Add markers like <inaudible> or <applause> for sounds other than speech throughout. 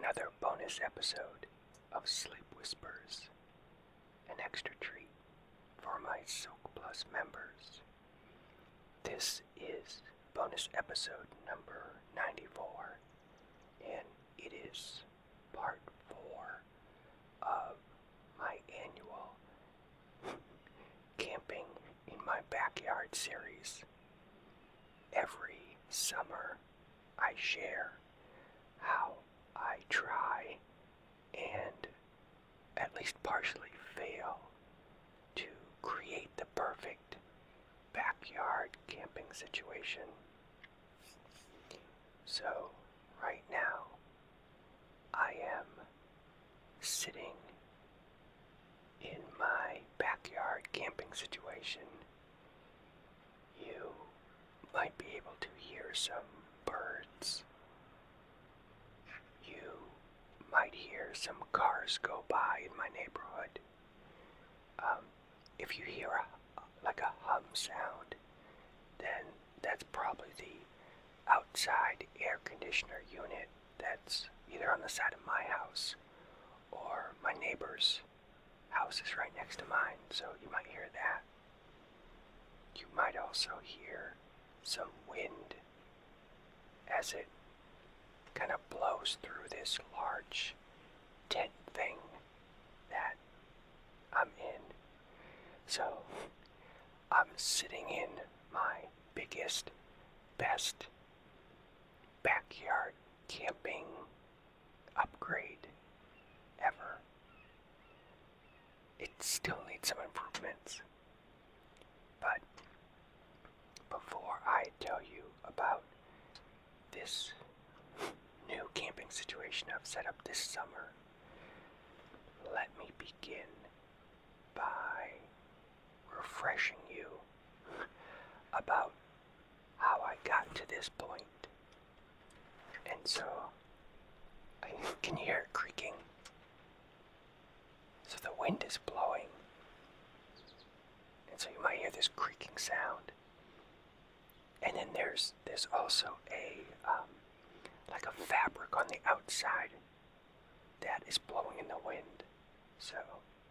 another bonus episode of Sleep Whispers, an extra treat for my Silk Plus members. This is bonus episode number 94, and it is part 4 of my annual Camping in My Backyard series. Every summer, I share how I try and at least partially fail to create the perfect backyard camping situation. So, right now, I am sitting in my backyard camping situation. You might be able to hear some birds. You might hear some cars go by in my neighborhood. Um, if you hear a, like a hum sound, then that's probably the outside air conditioner unit that's either on the side of my house or my neighbor's house is right next to mine, so you might hear that. You might also hear some wind as it kind of blows through this large tent thing that I'm in. So I'm sitting in my biggest, best backyard camping upgrade ever. It still needs some improvements. But before I tell you about this new camping situation I've set up this summer, let me begin by refreshing you about how I got to this point. And so, I, can hear it creaking? So the wind is blowing. And so you might hear this creaking sound. And then there's there's also a um, like a fabric on the outside that is blowing in the wind. So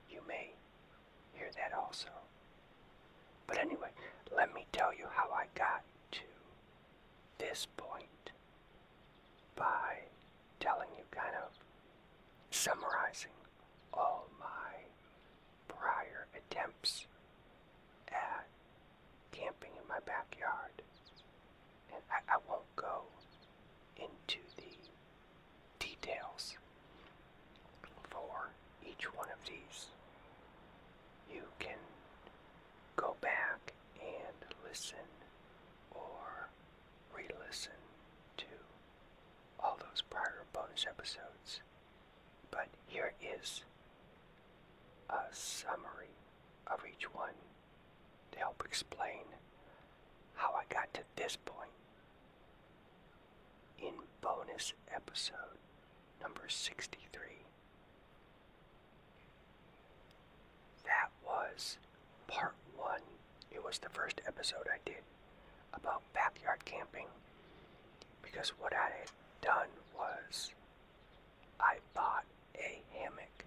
you may hear that also. But anyway, let me tell you how I got to this point by telling you kind of summarizing all my prior attempts at camping in my backyard. And I, I won't go into the details for each one of these. You can go back and listen or re listen to all those prior bonus episodes. But here is a summary of each one to help explain how I got to this point in bonus episode number 63. That was part one. Was the first episode I did about backyard camping. Because what I had done was I bought a hammock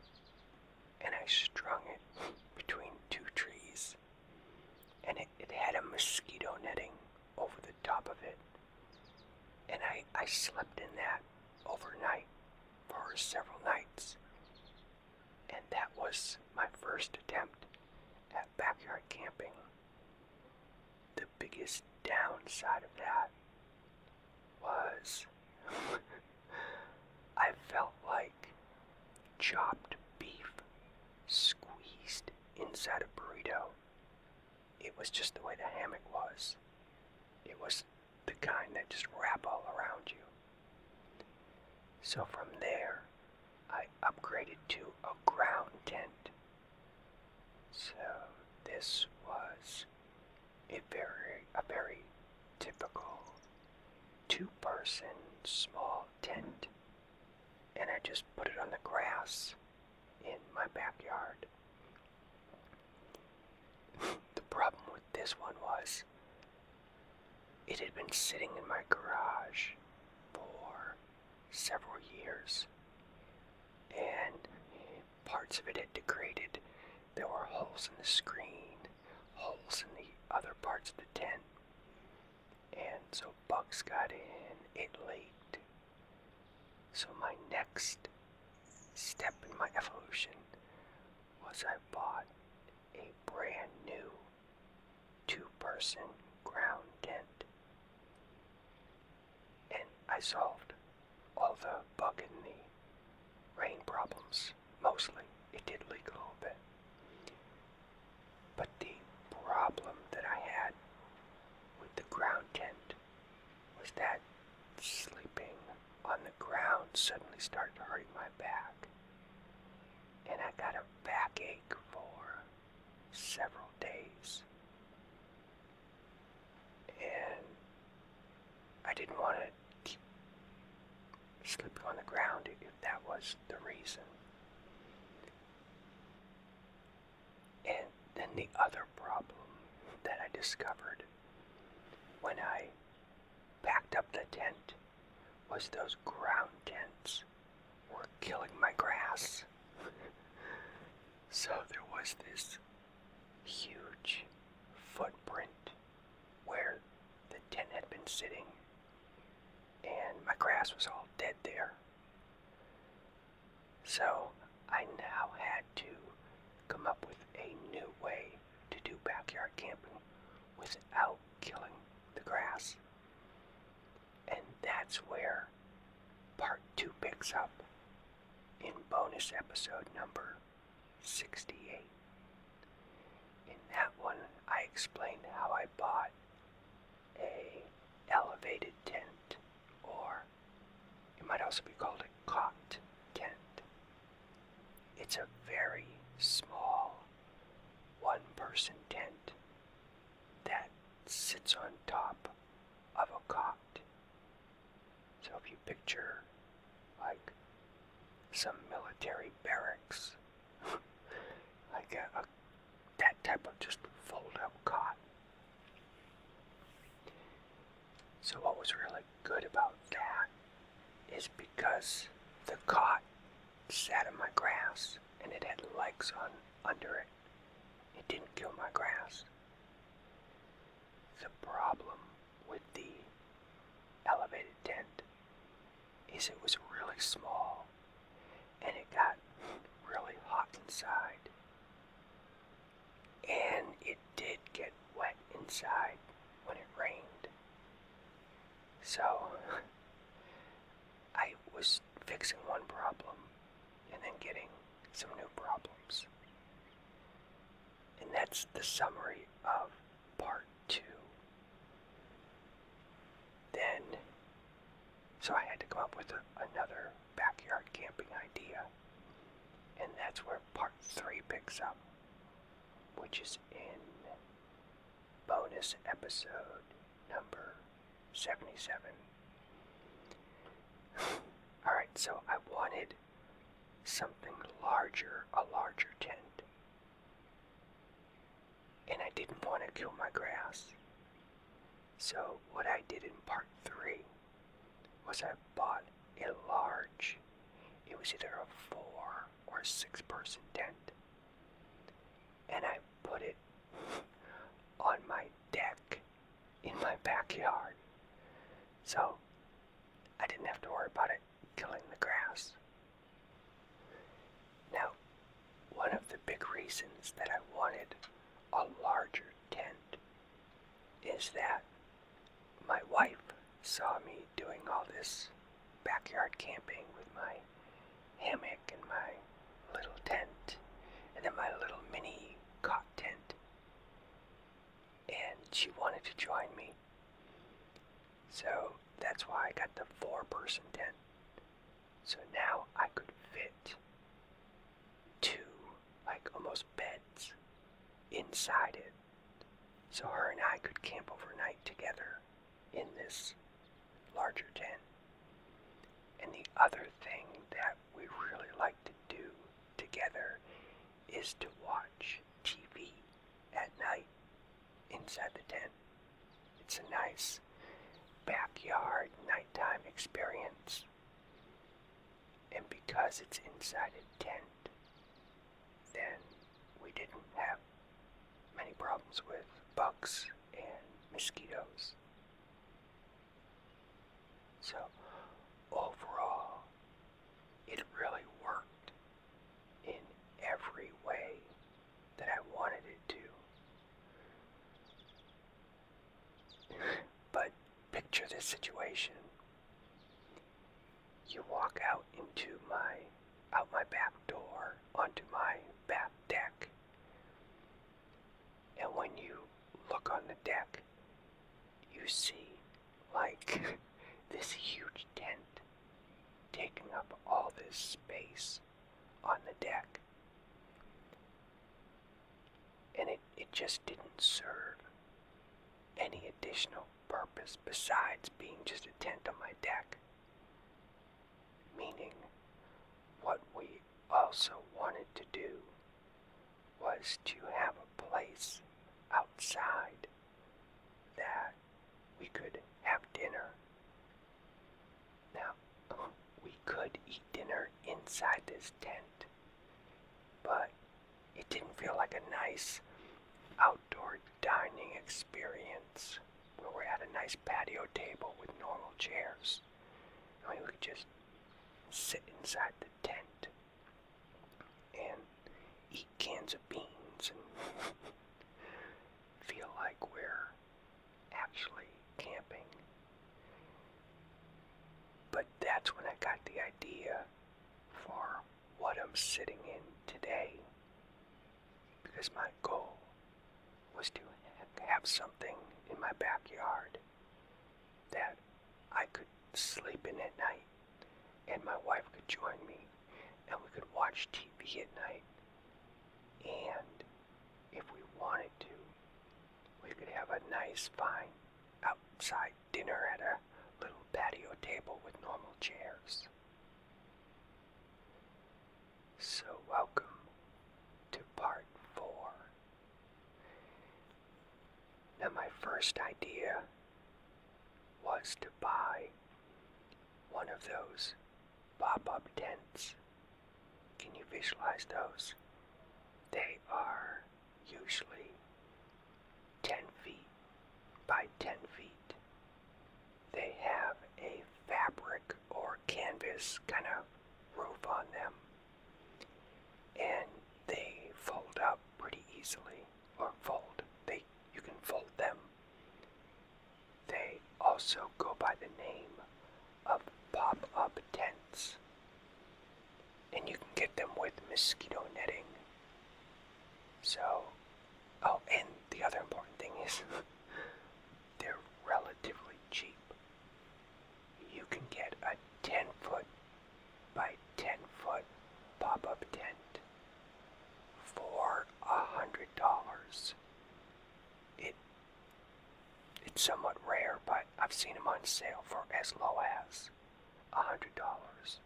and I strung it <laughs> between two trees. And it, it had a mosquito netting over the top of it. And I, I slept in that overnight for several nights. And that was my first attempt at backyard camping the biggest downside of that was <laughs> I felt like chopped beef squeezed inside a burrito. It was just the way the hammock was. It was the kind that just wrap all around you. So from there, I upgraded to a ground tent. So this was a very a very typical two-person small tent and I just put it on the grass in my backyard. <laughs> the problem with this one was it had been sitting in my garage for several years and parts of it had degraded. There were holes in the screen, holes in the other parts of the tent. And so bugs got in, it leaked. So my next step in my evolution was I bought a brand new two person ground tent. And I solved all the bug in the rain problems. Mostly. It did leak a little bit. Problem that I had with the ground tent was that sleeping on the ground suddenly started hurting my back. And I got a backache for several days. And I didn't want to keep sleeping on the ground if that was the reason. And then the other that I discovered when I packed up the tent was those ground tents were killing my grass. <laughs> so there was this huge footprint where the tent had been sitting, and my grass was all dead there. So I now had to come up with a new way to do backyard camping without killing the grass. And that's where part two picks up in bonus episode number 68. In that one, I explained how I bought a elevated tent, or it might also be called a cot tent. It's a very small one-person tent that sits on top of a cot. So if you picture like some military barracks, <laughs> like a, a that type of just fold-up cot. So what was really good about that is because the cot sat in my grass and it had legs on under it. It didn't kill my grass. The problem with the elevated tent is it was really small and it got really hot inside. And it did get wet inside when it rained. So <laughs> I was fixing one problem and then getting some new problems. And that's the summary of part two. Then, so I had to come up with a, another backyard camping idea. And that's where part three picks up, which is in bonus episode number 77. <sighs> Alright, so I wanted something larger, a larger tent. And I didn't want to kill my grass. So what I did in part three was I bought a large, it was either a four or six person tent. And I put it <laughs> on my deck in my backyard. So I didn't have to worry about it killing the grass. Now, one of the big reasons that I wanted a larger tent is that my wife saw me doing all this backyard camping with my hammock and my little tent and then my little mini cot tent. And she wanted to join me. So that's why I got the four person tent. So now I could fit two, like almost beds, inside it. So her and I could camp overnight together in this larger tent. And the other thing that we really like to do together is to watch TV at night inside the tent. It's a nice backyard nighttime experience. And because it's inside a tent, then we didn't have many problems with bugs and mosquitoes. So, overall, it really worked in every way that I wanted it to. but picture this situation. You walk out into my out my back door onto my back deck. And when you look on the deck, you see like <laughs> this huge tent taking up all this space on the deck. And it, it just didn't serve any additional purpose besides being just a tent on my deck. Meaning, what we also wanted to do was to have a place outside that we could have dinner. Now, we could eat dinner inside this tent, but it didn't feel like a nice outdoor dining experience where we're at a nice patio table with normal chairs. I mean, we could just sit inside the tent and eat cans of beans and <laughs> feel like we're actually camping. But that's when I got the idea for what I'm sitting in today. Because my goal was to have something in my backyard that I could sleep in at night and my wife could join me and we could watch TV at night. And if we wanted to, we could have a nice, fine outside dinner at a patio table with normal chairs. So, welcome to part four. Now, my first idea was to buy one of those pop up tents. Can you visualize those? They are usually 10 feet by 10 feet. They have canvas kind of roof on them, and they fold up pretty easily, or fold. They you can fold them. They also go by the name of pop-up tents, and you can get them with mosquito netting. So, oh, and the other important thing is <laughs> they're relatively cheap. You can get a 10 foot by 10 foot pop up tent for a hundred dollars. It it's somewhat rare, but I've seen them on sale for as low as a hundred dollars.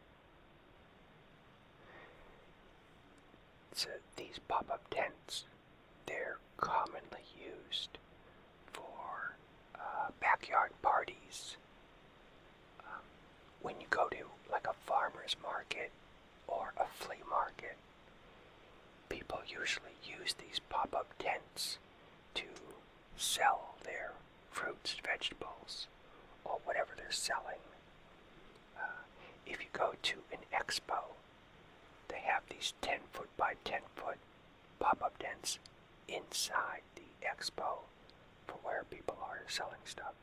So these pop-up tents, they're commonly used for uh, backyard parties. When you go to like a farmer's market or a flea market, people usually use these pop-up tents to sell their fruits, vegetables, or whatever they're selling. Uh, if you go to an expo, they have these 10 foot by 10 foot pop up tents inside the expo for where people are selling stuff.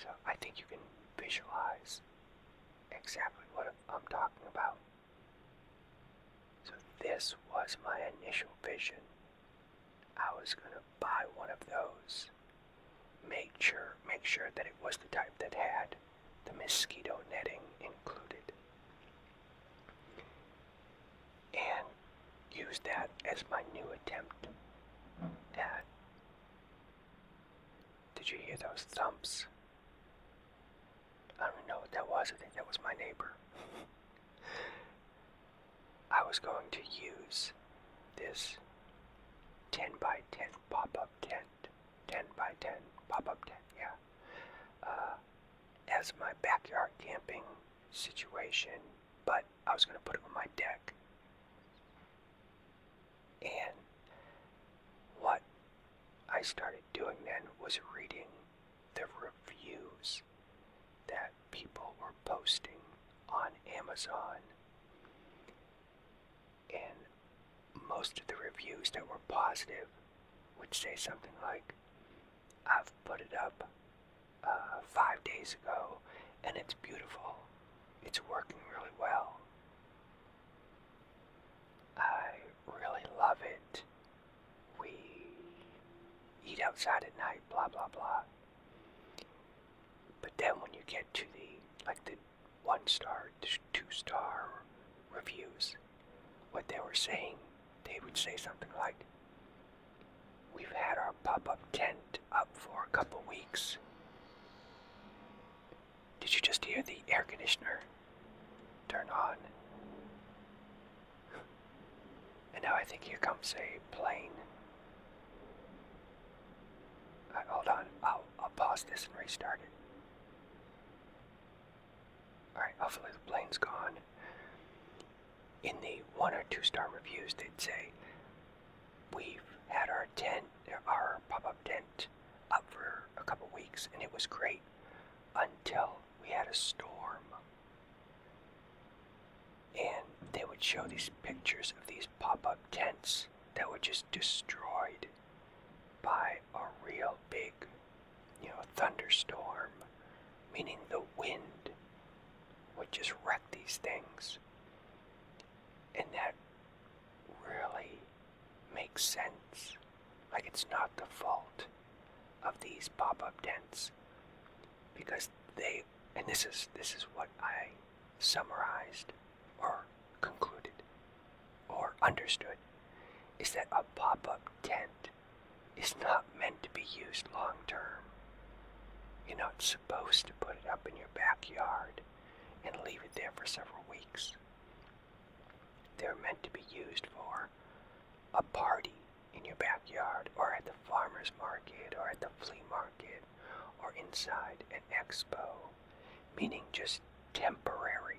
So I think you can visualize exactly what I'm talking about. So this was my initial vision. I was going to buy one of those. Make sure make sure that it was the type that had the mosquito netting included. And use that as my new attempt at Did you hear those thumps? I don't know what that was. I think that was my neighbor. <laughs> I was going to use this 10 by 10 pop up tent, 10 by 10 pop up tent, yeah, uh, as my backyard camping situation, but I was going to put it on my deck. And what I started doing then was reading posting on Amazon. And most of the reviews that were positive would say something like, I've put it up uh, five days ago and it's beautiful. It's working really well. I really love it. We eat outside at night, blah blah blah. But then when you get to the like one star, to two star reviews, what they were saying, they would say something like, We've had our pop up tent up for a couple weeks. Did you just hear the air conditioner turn on? <laughs> And now I think here comes a plane. Right, hold on, I'll, I'll pause this and restart it. Alright, hopefully the plane's gone. In the one or two star reviews, they'd say, We've had our tent, our pop up tent, up for a couple weeks, and it was great until we had a storm. And they would show these pictures of these pop up tents that were just destroyed by a real big, you know, thunderstorm, meaning the wind would just wreck these things. And that really makes sense. Like it's not the fault of these pop-up tents because they and this is this is what I summarized or concluded or understood is that a pop-up tent is not meant to be used long term. You're not supposed to put it up in your backyard and leave it there for several weeks. They're meant to be used for a party in your backyard or at the farmer's market or at the flea market or inside an expo, meaning just temporary.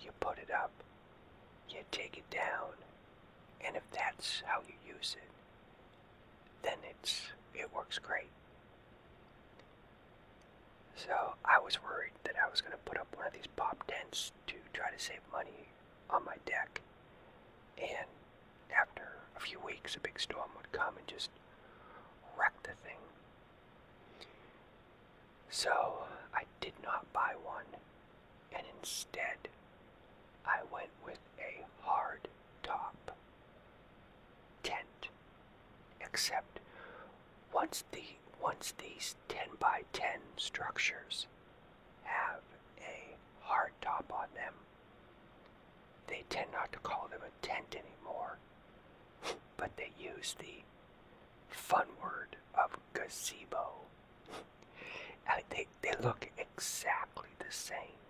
You put it up, you take it down, and if that's how you use it, then it's it works great. So I was worried that I was going to put up one of these pop tents to try to save money on my deck, and after a few weeks, a big storm would come and just wreck the thing. So I did not buy one, and instead I went with a hard top tent. Except once the once these 10 by 10 structures have a hard top on them, they tend not to call them a tent anymore <laughs> but they use the fun word of gazebo. <laughs> They, they look exactly the same.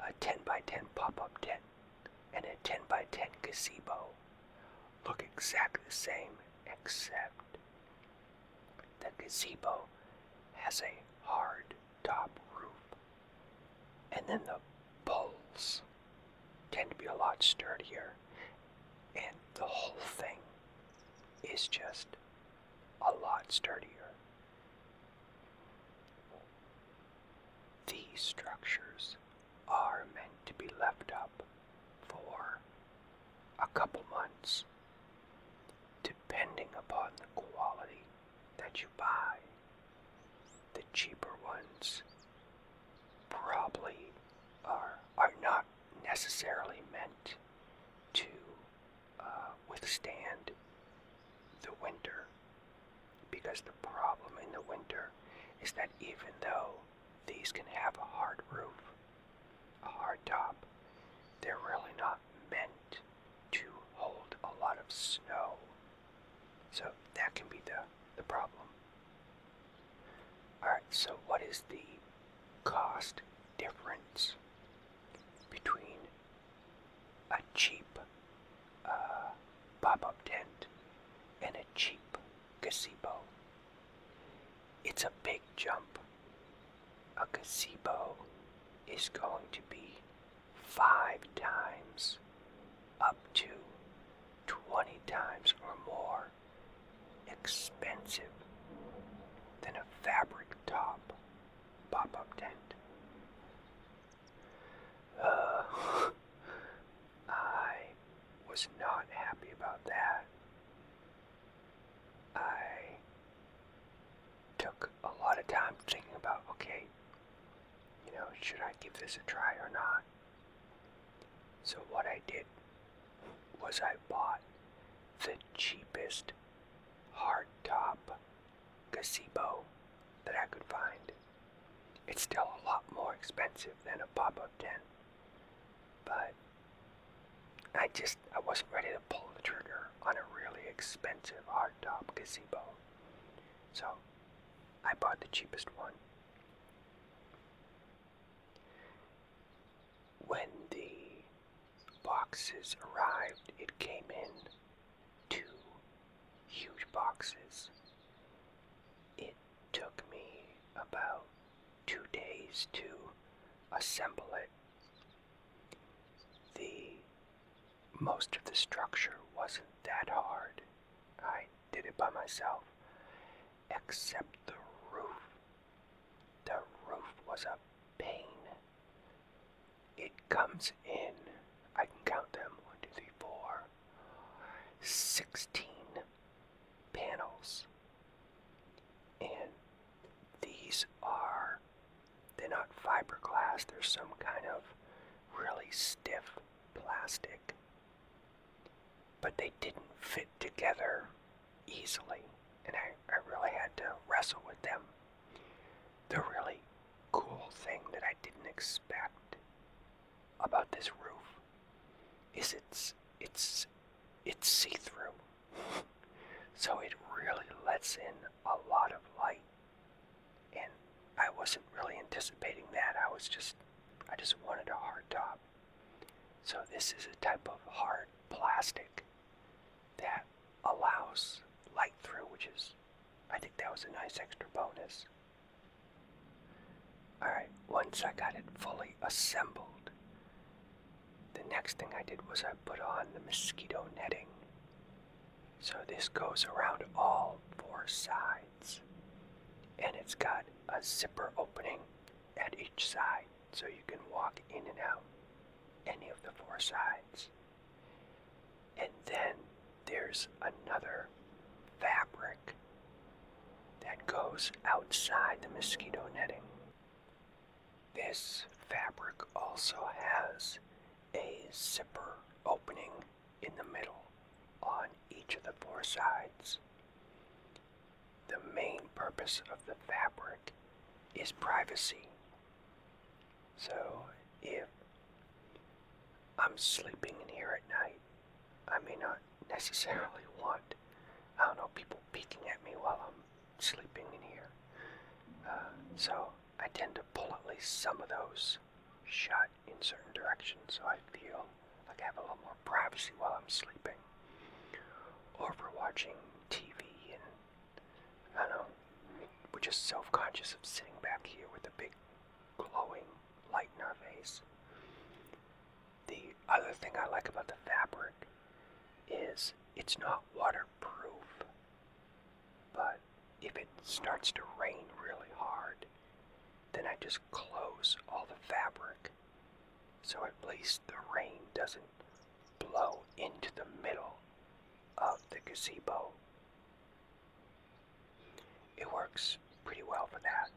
A 10 by 10 pop up tent and a 10 by 10 gazebo look exactly the same, except the gazebo has a hard top roof. And then the poles tend to be a lot sturdier and the whole thing is just a lot sturdier. These structures are meant to be left up for a couple months, depending upon the quality that you buy. The cheaper ones probably are, are not necessarily meant to uh, withstand the winter because the problem in the winter is that even though these can have a hard roof, a hard top, they're really not meant to hold a lot of snow. So that can be the, the problem. Alright, so what is the cost difference between a cheap uh, pop-up tent and a cheap gazebo. It's a big jump. A gazebo is going to be five times up to 20 times or more expensive than a fabric top pop-up tent. Uh, <laughs> I was not happy about that. I took a lot of time thinking about, okay, you know, should I give this a try or not? So what I did was I bought the cheapest hardtop gazebo that I could find. It's still a lot more expensive than a pop-up tent, but I just I wasn't ready to pull the trigger on a really expensive hardtop gazebo. So I bought the cheapest one. When the boxes arrived, it came in two huge boxes. It took about two days to assemble it. The most of the structure wasn't that hard. I did it by myself, except the roof. The roof was a pain. It comes in, I can count them, one, two, three, four, 16 panels. And these are, they're not fiberglass, they're some kind of really stiff plastic. But they didn't fit together easily, and I, I really had to wrestle with them. The really cool thing that I didn't expect about this roof is it's it's it's see-through. <laughs> So it really lets in a lot of light. I wasn't really anticipating that. I was just I just wanted a hard top. So this is a type of hard plastic that allows light through, which is I think that was a nice extra bonus. Alright, once I got it fully assembled, the next thing I did was I put on the mosquito netting. So this goes around all four sides. And it's got a zipper opening at each side so you can walk in and out any of the four sides. And then there's another fabric that goes outside the mosquito netting. This fabric also has a zipper opening in the middle on each of the four sides. The main purpose of the fabric is privacy. So if I'm sleeping in here at night, I may not necessarily <laughs> want, I don't know, people peeking at me while I'm sleeping in here. Uh, so I tend to pull at least some of those shut in certain directions so I feel like I have a little more privacy while I'm sleeping. Or for watching I know, we're just self-conscious of sitting back here with a big glowing light in our face. The other thing I like about the fabric is it's not waterproof, but if it starts to rain really hard, then I just close all the fabric so at least the rain doesn't blow into the middle of the gazebo. It works pretty well for that.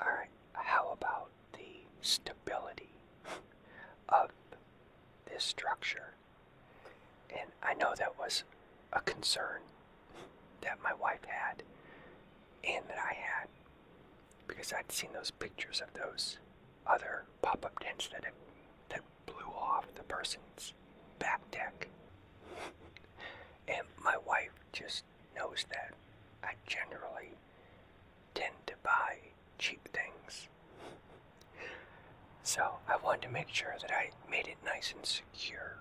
Alright, how about the stability of this structure? And I know that was a concern that my wife had and that I had because I'd seen those pictures of those other pop-up tents that have, that blew off the person's back deck. And my wife just knows that I generally tend to buy cheap things. So I wanted to make sure that I made it nice and secure.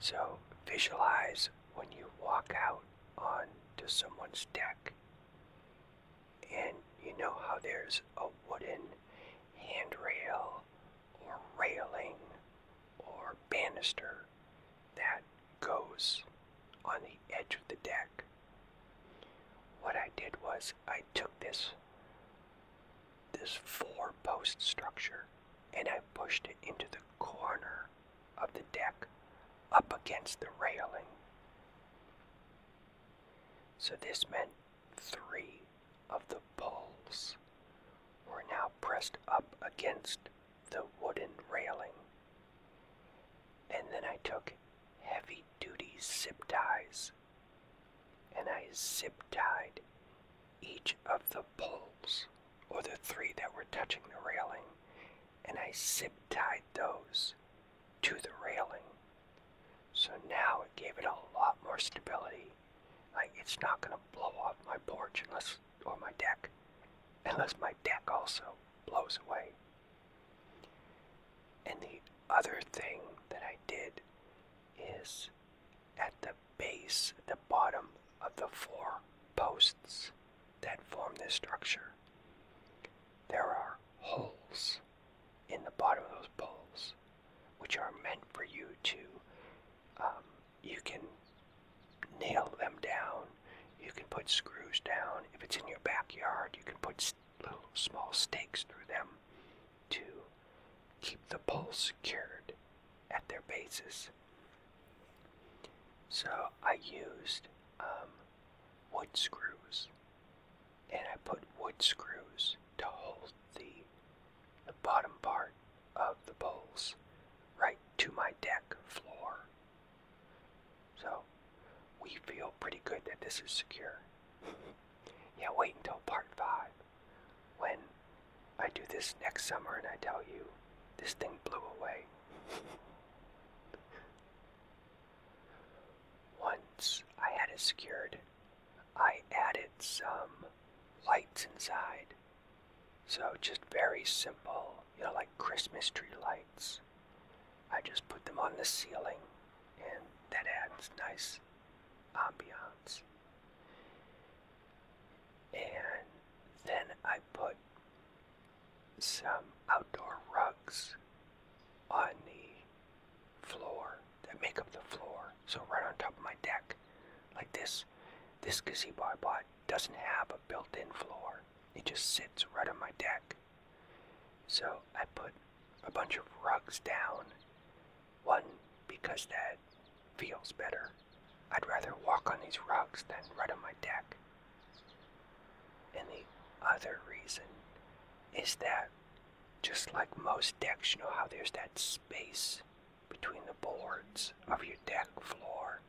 So visualize when you walk out onto someone's deck and you know how there's a wooden handrail or railing or banister that goes on the edge of the deck. What I did was I took this this four post structure and I pushed it into the corner of the deck up against the railing. So this meant three of the poles were now pressed up against the wooden railing. And then I took heavy duty zip ties and I zip tied each of the poles, or the three that were touching the railing, and I zip tied those to the railing. So now it gave it a lot more stability. Like it's not gonna blow off my porch unless, or my deck, unless my deck also blows away. And the other thing that I did is at the base, at the bottom of the four posts that form this structure, there are holes in the bottom of those poles, which are meant for you to, um, you can nail them down, you can put screws down. If it's in your backyard, you can put little small stakes through them to keep the poles secured at their bases. So I used um, wood screws, and I put wood screws to hold the the bottom part of the poles right to my deck floor. So we feel pretty good that this is secure. <laughs> yeah, wait until part five when I do this next summer and I tell you this thing blew away. <laughs> Once I had it secured, I added some lights inside. So just very simple, you know, like Christmas tree lights. I just put them on the ceiling and that adds nice ambiance. And then I put some outdoor rugs on the floor that make up the floor. So right on top of my deck, like this, this gazebo I bought doesn't have a built-in floor. It just sits right on my deck. So I put a bunch of rugs down. One, because that feels better. I'd rather walk on these rugs than right on my deck. And the other reason is that just like most decks, you know how there's that space between the boards of your deck floor?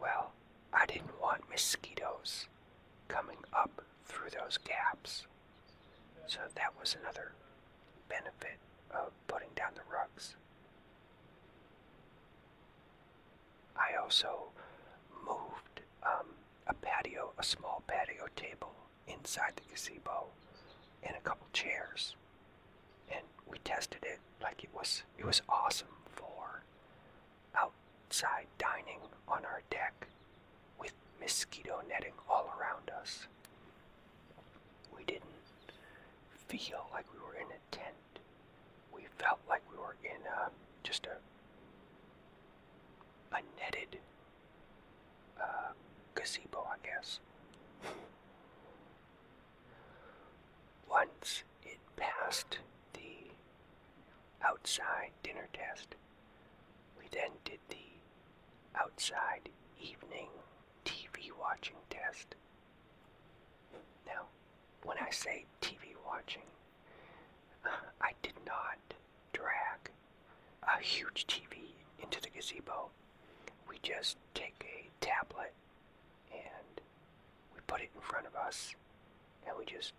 Well, I didn't want mosquitoes coming up through those gaps. So that was another benefit of putting down the rugs. I also moved um, a patio, a small patio table inside the gazebo and a couple chairs. And we tested it like it was it was awesome for outside dining on our deck mosquito netting all around us. We didn't feel like we were in a tent. We felt like we were in a, just a a netted uh, gazebo, I guess. <laughs> Once it passed the outside dinner test, we then did the outside evening TV watching test. Now, when I say TV watching, <laughs> I did not drag a huge TV into the gazebo. We just take a tablet and we put it in front of us and we just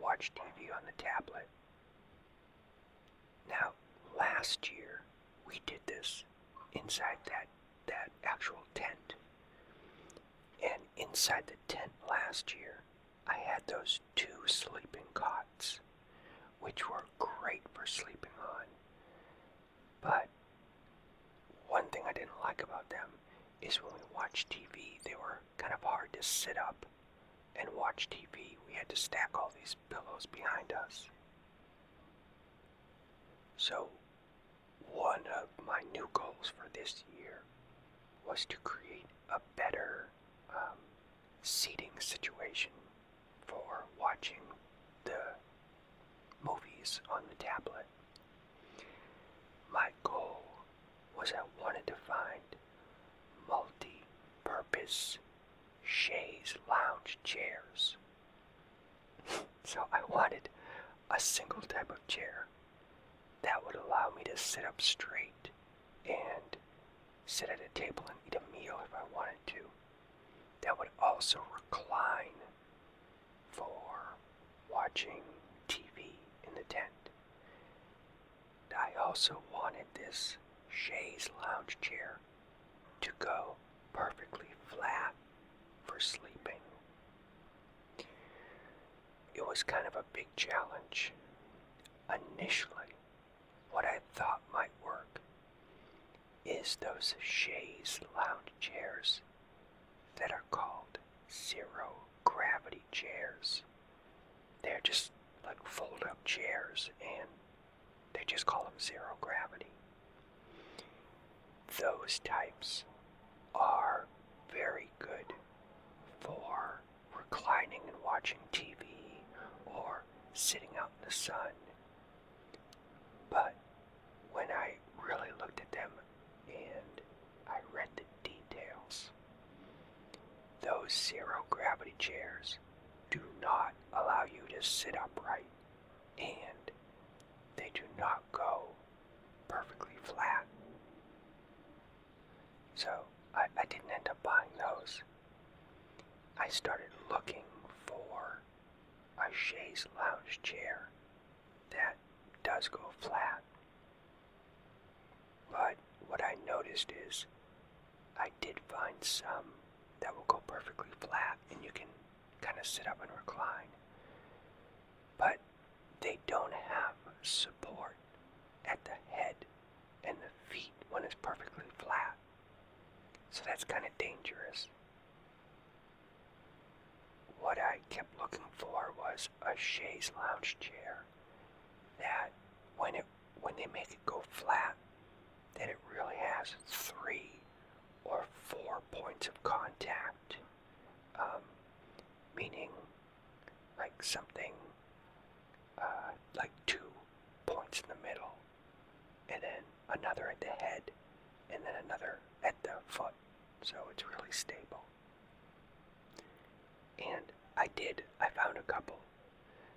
watch TV on the tablet. Now, last year we did this inside that that actual tent. And inside the tent last year, I had those two sleeping cots, which were great for sleeping on. But one thing I didn't like about them is when we watched TV, they were kind of hard to sit up and watch TV. We had to stack all these pillows behind us. So, one of my new goals for this year was to create a better seating situation for watching the movies on the tablet. My goal was I wanted to find multi purpose chaise lounge chairs. <laughs> so I wanted a single type of chair that would allow me to sit up straight and sit at a table and eat a meal if I wanted to. That would also recline for watching TV in the tent. I also wanted this chaise lounge chair to go perfectly flat for sleeping. It was kind of a big challenge. Initially, what I thought might work is those chaise lounge chairs that are called zero gravity chairs. They're just like fold up chairs and they just call them zero gravity. Those types are very good for reclining and watching TV or sitting out in the sun. But when I really looked at them and I read the details, those zero gravity chairs do not allow you to sit upright and they do not go perfectly flat. So I, I didn't end up buying those. I started looking for a chaise lounge chair that does go flat. But what I noticed is I did find some that will go perfectly flat and you can kind of sit up and recline. But they don't have support at the head and the feet when it's perfectly flat. So that's kind of dangerous. What I kept looking for was a chaise lounge chair that when it when they make it go flat, that it really has three or four points of contact. Um, meaning like something uh, like two points in the middle, and then another at the head, and then another at the foot. So it's really stable. And I did, I found a couple.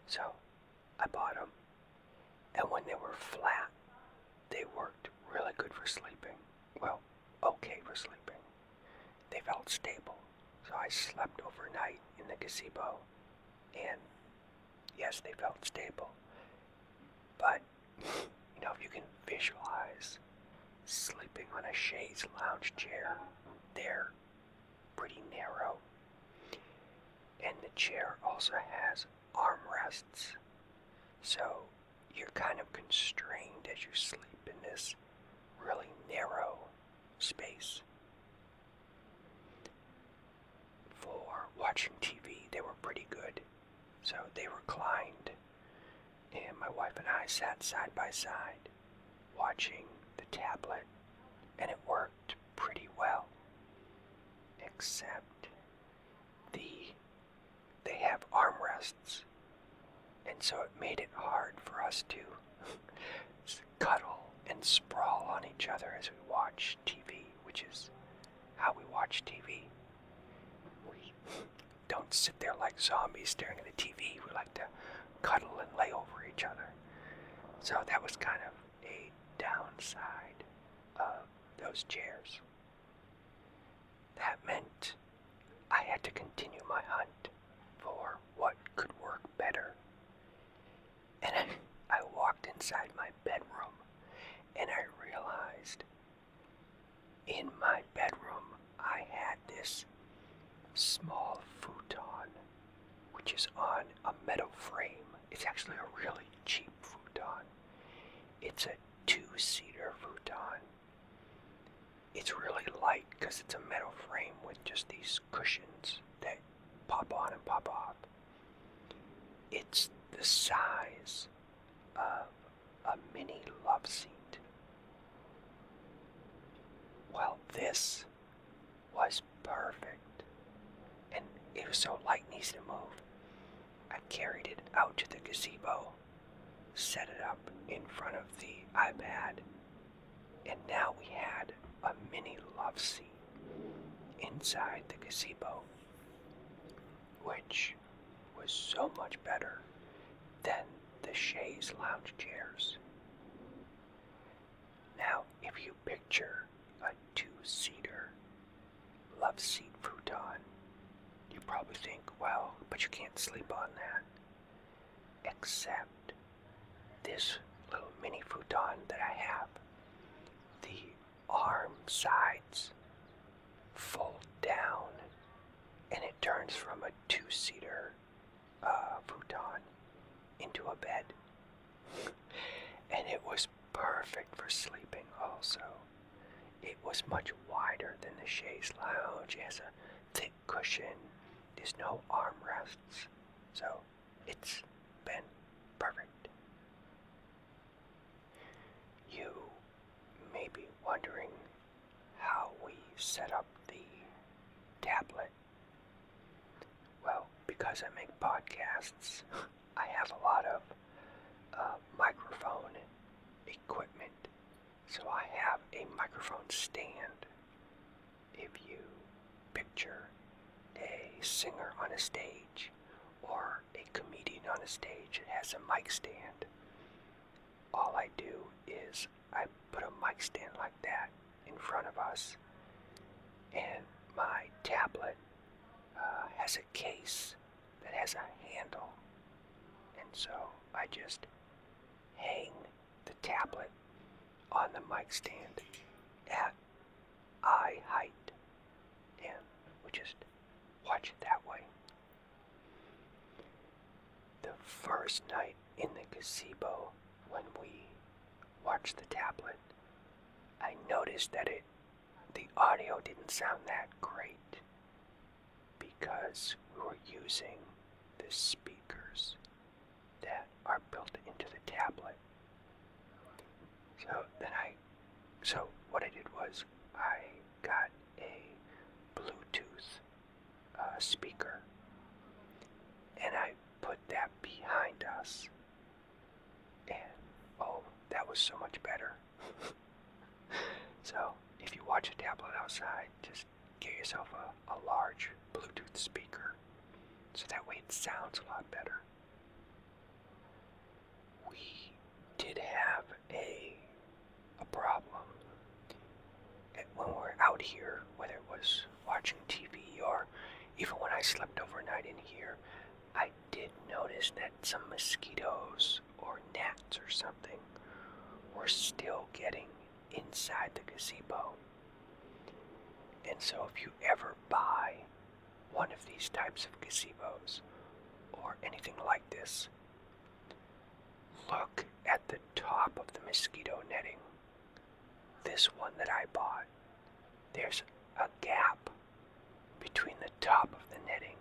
So I bought them. And when they were flat, they worked really good for sleeping. Well, okay for sleeping. They felt stable. So I slept overnight in the gazebo. And yes, they felt stable. But, you know, if you can visualize sleeping on a chaise lounge chair, they're pretty narrow. And the chair also has armrests. So you're kind of constrained as you sleep in this really narrow space. For watching TV, they were pretty good. So they reclined, and my wife and I sat side by side watching the tablet, and it worked pretty well. Except the they have armrests, and so it made it hard for us to <laughs> cuddle and sprawl on each other as we watch TV, which is how we watch TV. We <laughs> don't sit there like zombies staring at the TV. We like to cuddle and lay over each other. So that was kind of a downside of those chairs. That meant I had to continue my hunt for what could work better. And <laughs> I walked inside my bedroom and I realized in my bedroom I had this small futon, which is on a metal frame. It's actually a really cheap futon. It's a two-seater futon. It's really light because it's a metal frame with just these cushions that pop on and pop off. It's the size of a mini love seat. Well, this was perfect. And it was so light and easy to move. I carried it out to the gazebo, set it up in front of the iPad, and now we had a mini love seat inside the gazebo, which was so much better than the chaise lounge chairs. Now, if you picture two love seat futon, you probably think, well, but you can't sleep on that. Except this little mini futon that I have, the arm sides fold down and it turns from a two seater uh, futon into a bed. <laughs> and it was perfect for sleeping also. It was much wider than the chaise lounge. It has a thick cushion. There's no armrests. So it's been perfect. You may be wondering how we set up the tablet. Well, because I make podcasts, <laughs> I have a lot of uh, microphone equipment. So I have a microphone stand. If you picture a singer on a stage or a comedian on a stage that has a mic stand, all I do is I put a mic stand like that in front of us, and my tablet uh, has a case that has a handle, and so I just hang the tablet on the mic stand at eye height, and we just watch it that way. The first night in the gazebo when we watched the tablet, I noticed that it the audio didn't sound that great because we were using the speakers that are built into the tablet. So then I, so what I did was I got a Bluetooth uh, speaker and I put that behind us. And oh, that was so much better. <laughs> so if you watch a tablet outside, just get yourself a, a large Bluetooth speaker so that way it sounds a lot better. We did have a a problem when we're out here, whether it was watching TV or even when I slept overnight in here, I did notice that some mosquitoes or gnats or something were still getting inside the gazebo. And so if you ever buy one of these types of gazebos or anything like this, look at the top of the mosquito netting. This one that I bought, there's a gap between the top of the netting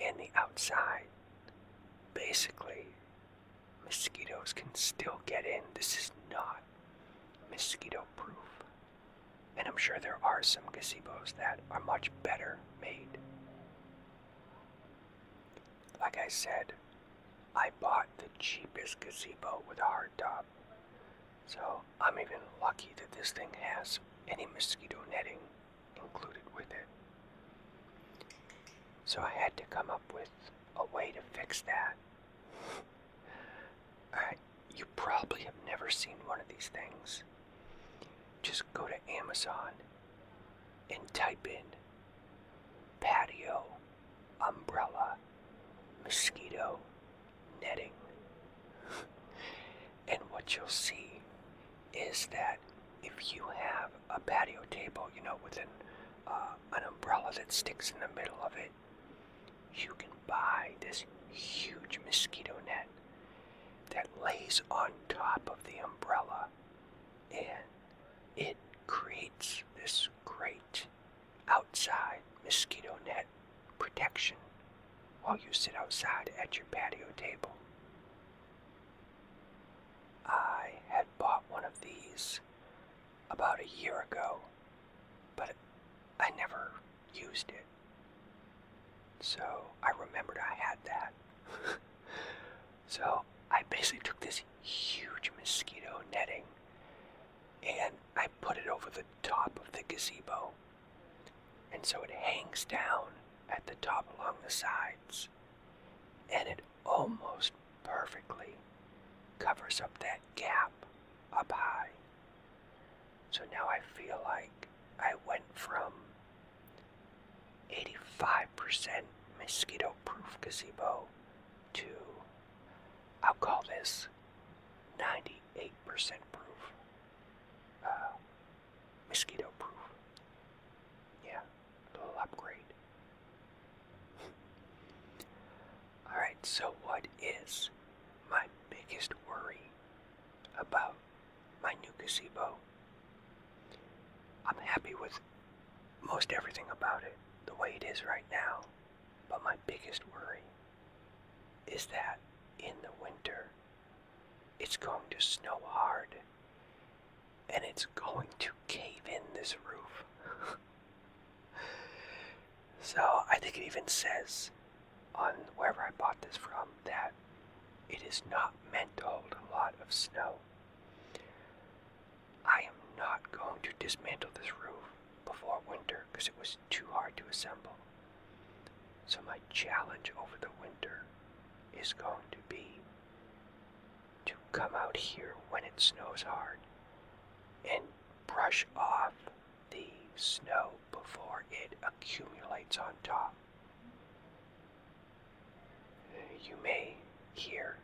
and the outside. Basically, mosquitoes can still get in. This is not mosquito proof. And I'm sure there are some gazebos that are much better made. Like I said, I bought the cheapest gazebo with a hard top. So I'm even lucky that this thing has any mosquito netting included with it. So I had to come up with a way to fix that. Alright, you probably have never seen one of these things. Just go to Amazon and type in patio, umbrella, mosquito, netting. <laughs> And what you'll see is that if you have a patio table, you know, with an, uh, an umbrella that sticks in the middle of it, you can buy this huge mosquito net that lays on top of the umbrella and it creates this great outside mosquito net protection while you sit outside at your patio table. I had bought one of these about a year ago, but I never used it. So I remembered I had that. <laughs> so I basically took this huge mosquito netting and I put it over the top of the gazebo. And so it hangs down at the top along the sides. And it almost perfectly covers up that gap up high. So now I feel like I went from 85% mosquito proof gazebo to, I'll call this 98% proof. Uh, mosquito proof. Yeah, a little upgrade. <laughs> Alright, so what is my biggest worry about my new gazebo? I'm happy with most everything about it the way it is right now, but my biggest worry is that in the winter it's going to snow hard and it's going to cave in this roof. <laughs> so I think it even says on wherever I bought this from that it is not meant to hold a lot of snow. I am not going to dismantle this roof before winter because it was too hard to assemble. So my challenge over the winter is going to be to come out here when it snows hard and brush off the snow before it accumulates on top. You may hear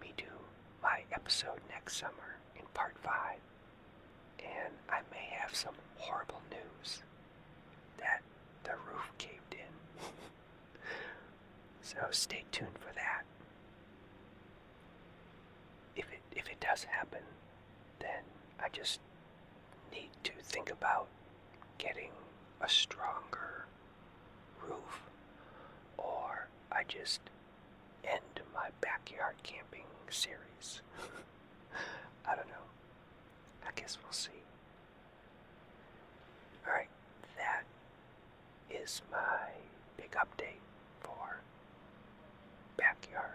me do my episode next summer in part 5, and I may have some horrible news that the roof caved in. <laughs> so stay tuned for that. If it if it does happen, then I just need to think about getting a stronger roof or I just end my backyard camping series. <laughs> I don't know. I guess we'll see. Alright, that is my big update for backyard